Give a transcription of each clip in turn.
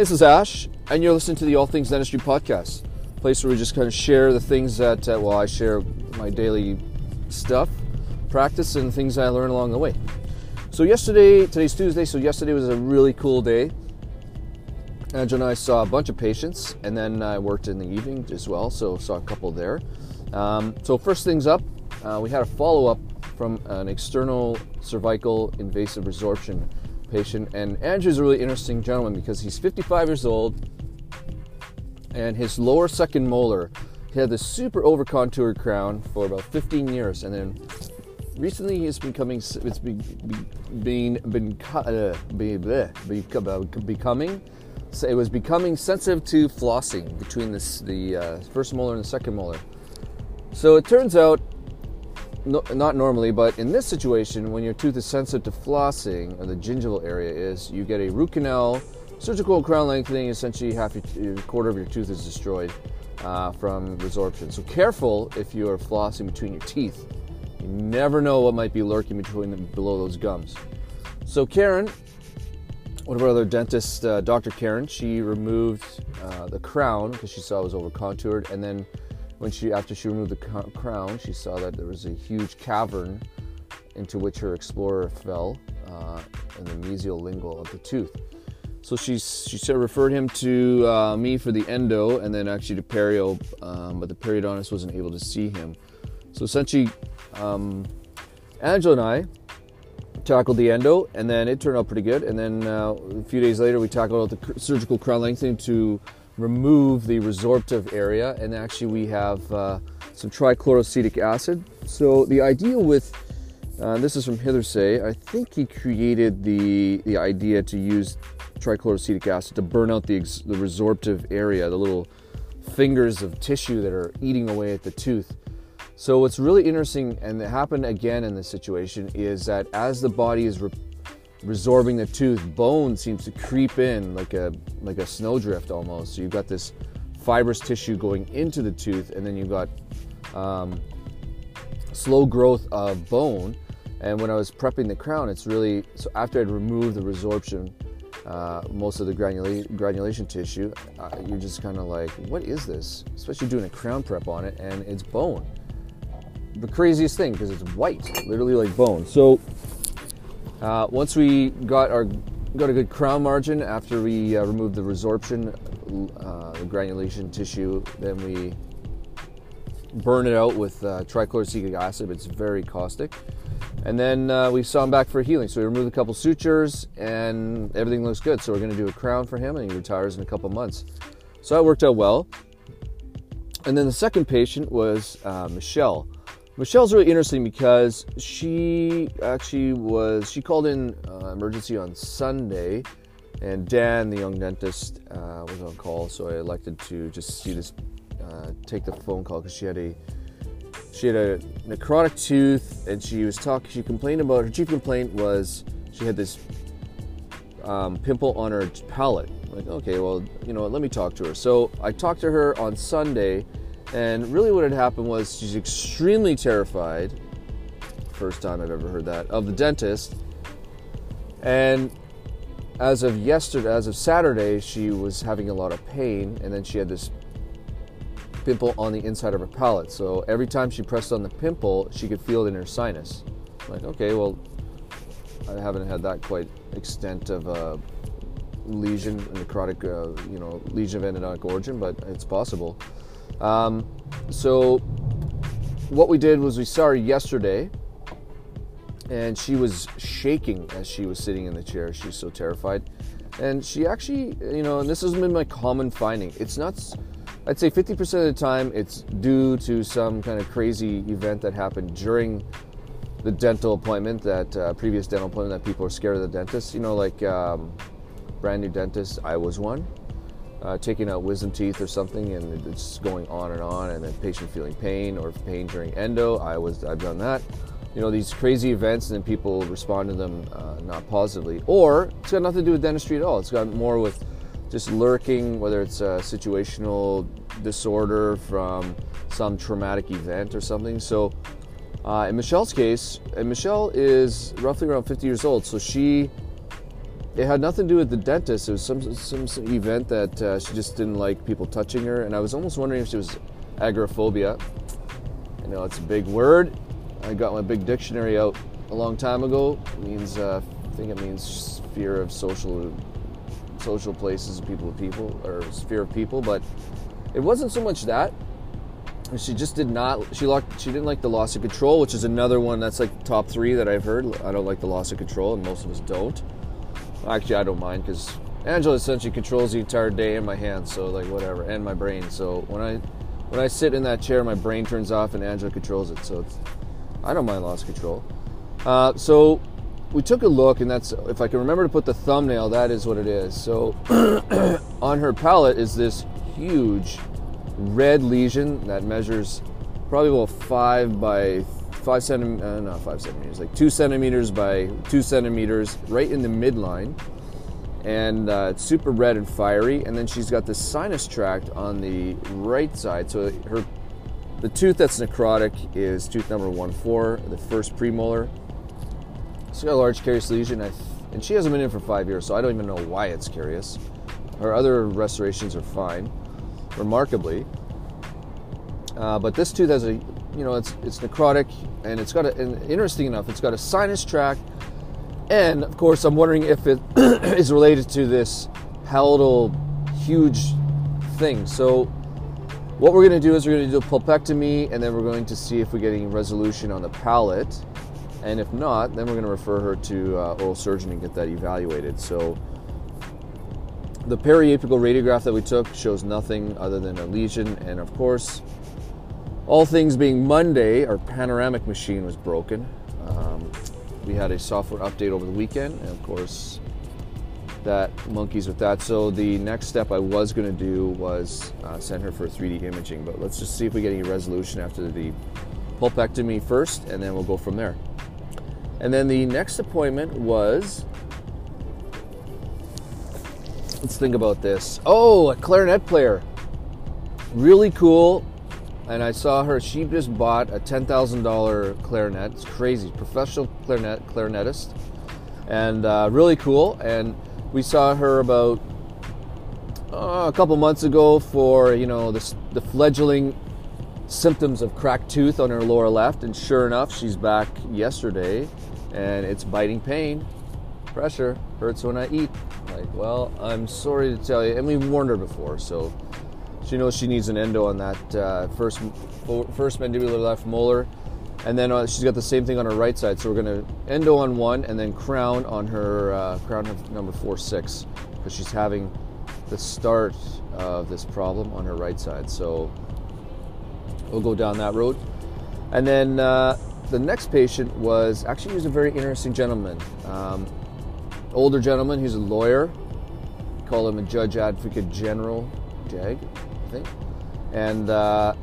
This is Ash, and you're listening to the All Things Dentistry podcast, place where we just kind of share the things that, uh, well, I share my daily stuff, practice, and things I learn along the way. So yesterday, today's Tuesday, so yesterday was a really cool day. Angela and I saw a bunch of patients, and then I worked in the evening as well, so saw a couple there. Um, so first things up, uh, we had a follow-up from an external cervical invasive resorption patient. And Andrew's a really interesting gentleman because he's 55 years old and his lower second molar, he had this super over contoured crown for about 15 years. And then recently he's becoming, it's been, being, been, uh, be, bleh, be, becoming, so it was becoming sensitive to flossing between this, the uh, first molar and the second molar. So it turns out no, not normally, but in this situation, when your tooth is sensitive to flossing, or the gingival area is, you get a root canal, surgical crown lengthening, essentially half your, a quarter of your tooth is destroyed uh, from resorption. So careful if you are flossing between your teeth. You never know what might be lurking between them, below those gums. So Karen, one of our other dentists, uh, Dr. Karen, she removed uh, the crown because she saw it was over contoured, and then when she, after she removed the crown, she saw that there was a huge cavern into which her explorer fell uh, in the mesial lingual of the tooth. So she she said referred him to uh, me for the endo and then actually to perio, um, but the periodontist wasn't able to see him. So essentially, um, Angela and I tackled the endo, and then it turned out pretty good. And then uh, a few days later, we tackled the surgical crown lengthening to remove the resorptive area, and actually we have uh, some trichloroacetic acid. So the idea with uh, this is from Heithersay. I think he created the the idea to use trichloroacetic acid to burn out the, the resorptive area, the little fingers of tissue that are eating away at the tooth. So what's really interesting, and it happened again in this situation, is that as the body is re- resorbing the tooth, bone seems to creep in like a like a snowdrift almost. So you've got this fibrous tissue going into the tooth, and then you've got um, slow growth of bone. And when I was prepping the crown, it's really so after I'd removed the resorption, uh, most of the granula- granulation tissue, uh, you're just kind of like, what is this? Especially doing a crown prep on it, and it's bone. The craziest thing because it's white, literally like bone. So uh, once we got our got a good crown margin after we uh, removed the resorption, uh, the granulation tissue, then we burn it out with uh, trichloroacetic acid. It's very caustic. And then uh, we saw him back for healing. So we removed a couple sutures and everything looks good. So we're going to do a crown for him and he retires in a couple months. So that worked out well. And then the second patient was uh, Michelle. Michelle's really interesting because she actually was she called in uh, emergency on Sunday, and Dan, the young dentist, uh, was on call. So I elected to just see this, uh, take the phone call because she had a she had a necrotic tooth, and she was talking. She complained about her chief complaint was she had this um, pimple on her palate. like, okay, well, you know, let me talk to her. So I talked to her on Sunday and really, what had happened was she's extremely terrified. First time I've ever heard that of the dentist. And as of yesterday, as of Saturday, she was having a lot of pain, and then she had this pimple on the inside of her palate. So every time she pressed on the pimple, she could feel it in her sinus. Like, okay, well, I haven't had that quite extent of a lesion, necrotic, uh, you know, lesion of endodontic origin, but it's possible. Um, so what we did was we saw her yesterday, and she was shaking as she was sitting in the chair. She was so terrified, and she actually, you know, and this has been my common finding. It's not. I'd say 50% of the time it's due to some kind of crazy event that happened during the dental appointment, that uh, previous dental appointment that people are scared of the dentist. You know, like um, brand new dentist. I was one uh, taking out wisdom teeth or something, and it's going on and on, and then patient feeling pain or pain during endo. I was I've done that. You know these crazy events, and then people respond to them uh, not positively, or it's got nothing to do with dentistry at all. It's got more with just lurking, whether it's a situational disorder from some traumatic event or something. So, uh, in Michelle's case, and Michelle is roughly around 50 years old, so she it had nothing to do with the dentist. It was some some, some event that uh, she just didn't like people touching her, and I was almost wondering if she was agoraphobia. You know, it's a big word. I got my big dictionary out a long time ago. It means uh, I think it means fear of social social places, people people, or fear of people. But it wasn't so much that. She just did not. She locked. She didn't like the loss of control, which is another one that's like top three that I've heard. I don't like the loss of control, and most of us don't. Actually, I don't mind because Angela essentially controls the entire day in my hands. So like whatever, and my brain. So when I when I sit in that chair, my brain turns off, and Angela controls it. So I don't mind loss control. Uh, so we took a look, and that's if I can remember to put the thumbnail, that is what it is. So on her palate is this huge red lesion that measures probably about five by five centimeters, uh, not five centimeters, like two centimeters by two centimeters, right in the midline, and uh, it's super red and fiery. And then she's got the sinus tract on the right side, so her the tooth that's necrotic is tooth number one four, the first premolar. She's got a large carious lesion, and she hasn't been in for five years, so I don't even know why it's carious. Her other restorations are fine, remarkably. Uh, but this tooth has a, you know, it's it's necrotic, and it's got a, and interesting enough, it's got a sinus tract, and of course, I'm wondering if it is related to this palatal huge thing. So what we're going to do is we're going to do a pulpectomy and then we're going to see if we get any resolution on the palate. And if not, then we're going to refer her to uh, oral surgeon and get that evaluated. So the periapical radiograph that we took shows nothing other than a lesion. And of course, all things being Monday, our panoramic machine was broken. Um, we had a software update over the weekend, and of course, that monkeys with that. So the next step I was going to do was uh, send her for 3D imaging, but let's just see if we get any resolution after the pulpectomy first, and then we'll go from there. And then the next appointment was. Let's think about this. Oh, a clarinet player. Really cool. And I saw her, she just bought a $10,000 clarinet. It's crazy. Professional clarinet, clarinetist. And uh, really cool. And we saw her about uh, a couple months ago for you know the, the fledgling symptoms of cracked tooth on her lower left, and sure enough, she's back yesterday, and it's biting pain, pressure, hurts when I eat. Like, well, I'm sorry to tell you, and we warned her before, so she knows she needs an endo on that uh, first first mandibular left molar and then uh, she's got the same thing on her right side. So we're going to endo on one and then crown on her uh, crown number four six because she's having the start of this problem on her right side. So we'll go down that road. And then uh, the next patient was actually he was a very interesting gentleman, um, older gentleman. He's a lawyer. Call him a judge advocate general, Jag, And uh,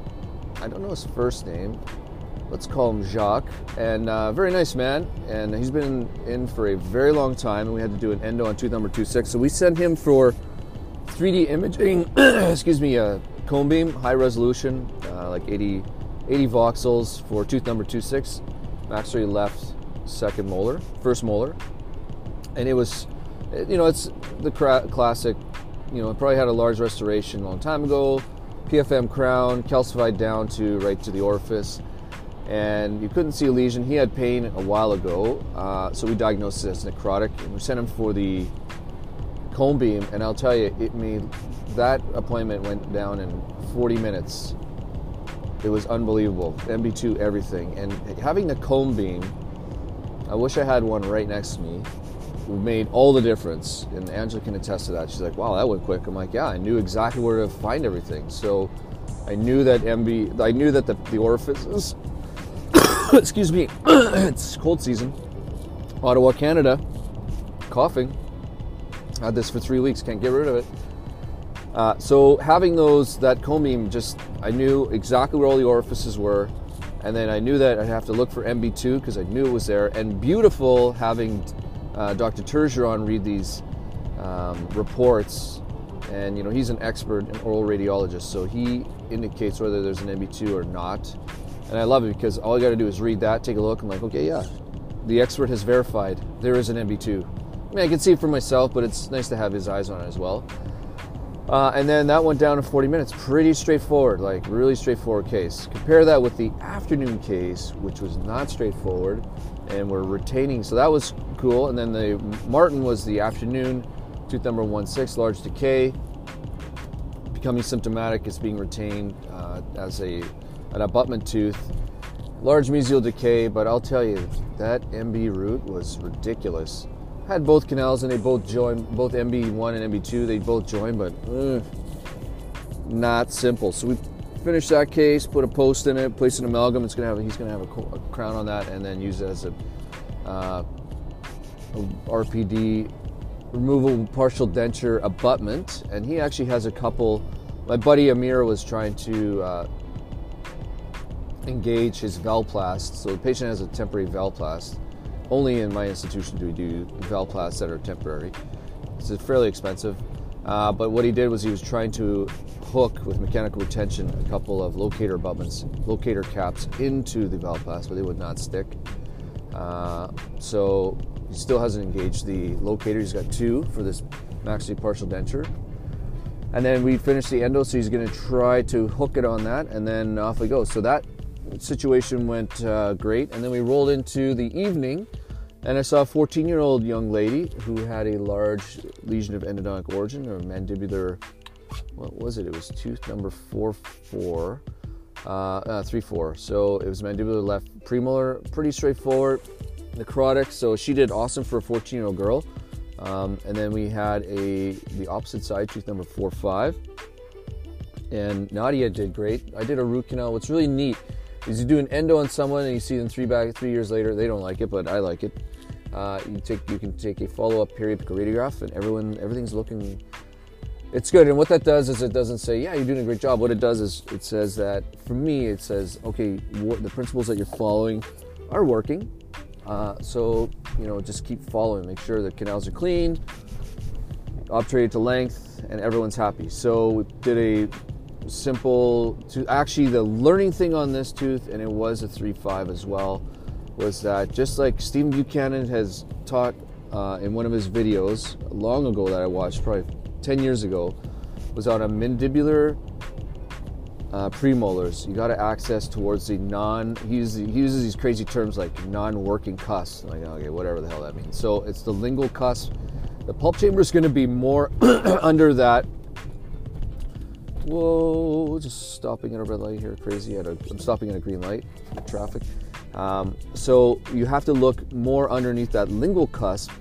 I don't know his first name let's call him Jacques, and uh, very nice man. And he's been in for a very long time, and we had to do an endo on tooth number two six. So we sent him for 3D imaging. excuse me, a cone beam, high resolution, uh, like 80, 80 voxels for tooth number two six, maxillary left second molar, first molar, and it was, you know, it's the classic. You know, it probably had a large restoration a long time ago. PFM crown calcified down to right to the orifice and you couldn't see a lesion. He had pain a while ago, uh, so we diagnosed it as necrotic. And we sent him for the cone beam, and I'll tell you, it made that appointment went down in 40 minutes. It was unbelievable. MB2, everything, and having the cone beam. I wish I had one right next to me. Made all the difference, and Angela can attest to that. She's like, "Wow, that went quick." I'm like, "Yeah, I knew exactly where to find everything." So, I knew that MB, I knew that the, the orifices excuse me, it's cold season. Ottawa, Canada, coughing. Had this for three weeks, can't get rid of it. Uh, so having those that cone just I knew exactly where all the orifices were, and then I knew that I'd have to look for MB2 because I knew it was there. And beautiful having uh, Dr. Turgeon read these um, reports, and you know he's an expert, an oral radiologist, so he indicates whether there's an MB2 or not. And I love it because all you got to do is read that, take a look, and like, okay, yeah, the expert has verified there is an MB2. I mean, I can see it for myself, but it's nice to have his eyes on it as well. Uh, and then that went down to 40 minutes. Pretty straightforward, like really straightforward case. Compare that with the afternoon case, which was not straightforward, and we're retaining. So that was cool. And then the Martin was the afternoon, tooth number one six, large decay, becoming symptomatic. It's being retained uh, as a an abutment tooth, large mesial decay. But I'll tell you, that MB root was ridiculous had both canals and they both joined, both MB1 and MB2, they both joined, but not simple. So we finished that case, put a post in it, place an amalgam. It's gonna have, he's gonna have a, a crown on that, and then use it as a, uh, RPD removal partial denture abutment. And he actually has a couple. My buddy Amir was trying to uh, engage his valplast. So the patient has a temporary valplast only in my institution do we do valplasts that are temporary. It's fairly expensive. Uh, but what he did was he was trying to hook with mechanical retention a couple of locator abutments, locator caps into the valplast, but they would not stick. Uh, so he still hasn't engaged the locator. He's got two for this maxillary partial denture. And then we finish the endo, so he's going to try to hook it on that, and then off we go. So that situation went uh, great. And then we rolled into the evening, and I saw a 14 year old young lady who had a large lesion of endodontic origin or mandibular. What was it? It was tooth number 4 4, uh, uh, 3 4. So it was mandibular left premolar, pretty straightforward. Necrotic, so she did awesome for a 14 year old girl. Um, and then we had a the opposite side tooth number 4 5 and Nadia did great. I did a root canal. What's really neat is you do an endo on someone and you see them three back three years later. They don't like it, but I like it. Uh, you take you can take a follow-up periodic radiograph, and everyone everything's looking. It's good, and what that does is it doesn't say, "Yeah, you're doing a great job." What it does is it says that for me, it says, "Okay, what, the principles that you're following are working." Uh, so you know, just keep following. Make sure the canals are clean, obturated to length, and everyone's happy. So we did a simple to actually the learning thing on this tooth and it was a 3-5 as well was that just like Stephen Buchanan has taught uh, in one of his videos long ago that I watched probably 10 years ago was on a mandibular uh, premolars. You got to access towards the non he uses, he uses these crazy terms like non-working cusp like okay whatever the hell that means. So it's the lingual cusp. The pulp chamber is going to be more under that. Whoa, just stopping at a red light here, crazy. At a, I'm stopping at a green light, traffic. Um, so you have to look more underneath that lingual cusp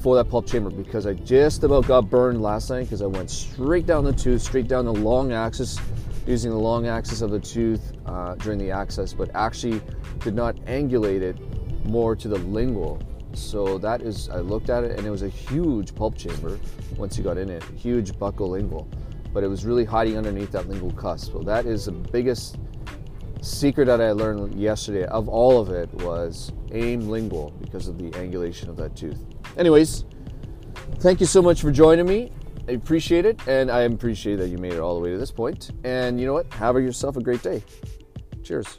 for that pulp chamber because I just about got burned last night because I went straight down the tooth, straight down the long axis, using the long axis of the tooth uh, during the access, but actually did not angulate it more to the lingual. So that is, I looked at it and it was a huge pulp chamber once you got in it, huge buccolingual but it was really hiding underneath that lingual cusp. So that is the biggest secret that I learned yesterday of all of it was aim lingual because of the angulation of that tooth. Anyways, thank you so much for joining me. I appreciate it, and I appreciate that you made it all the way to this point. And you know what? Have yourself a great day. Cheers.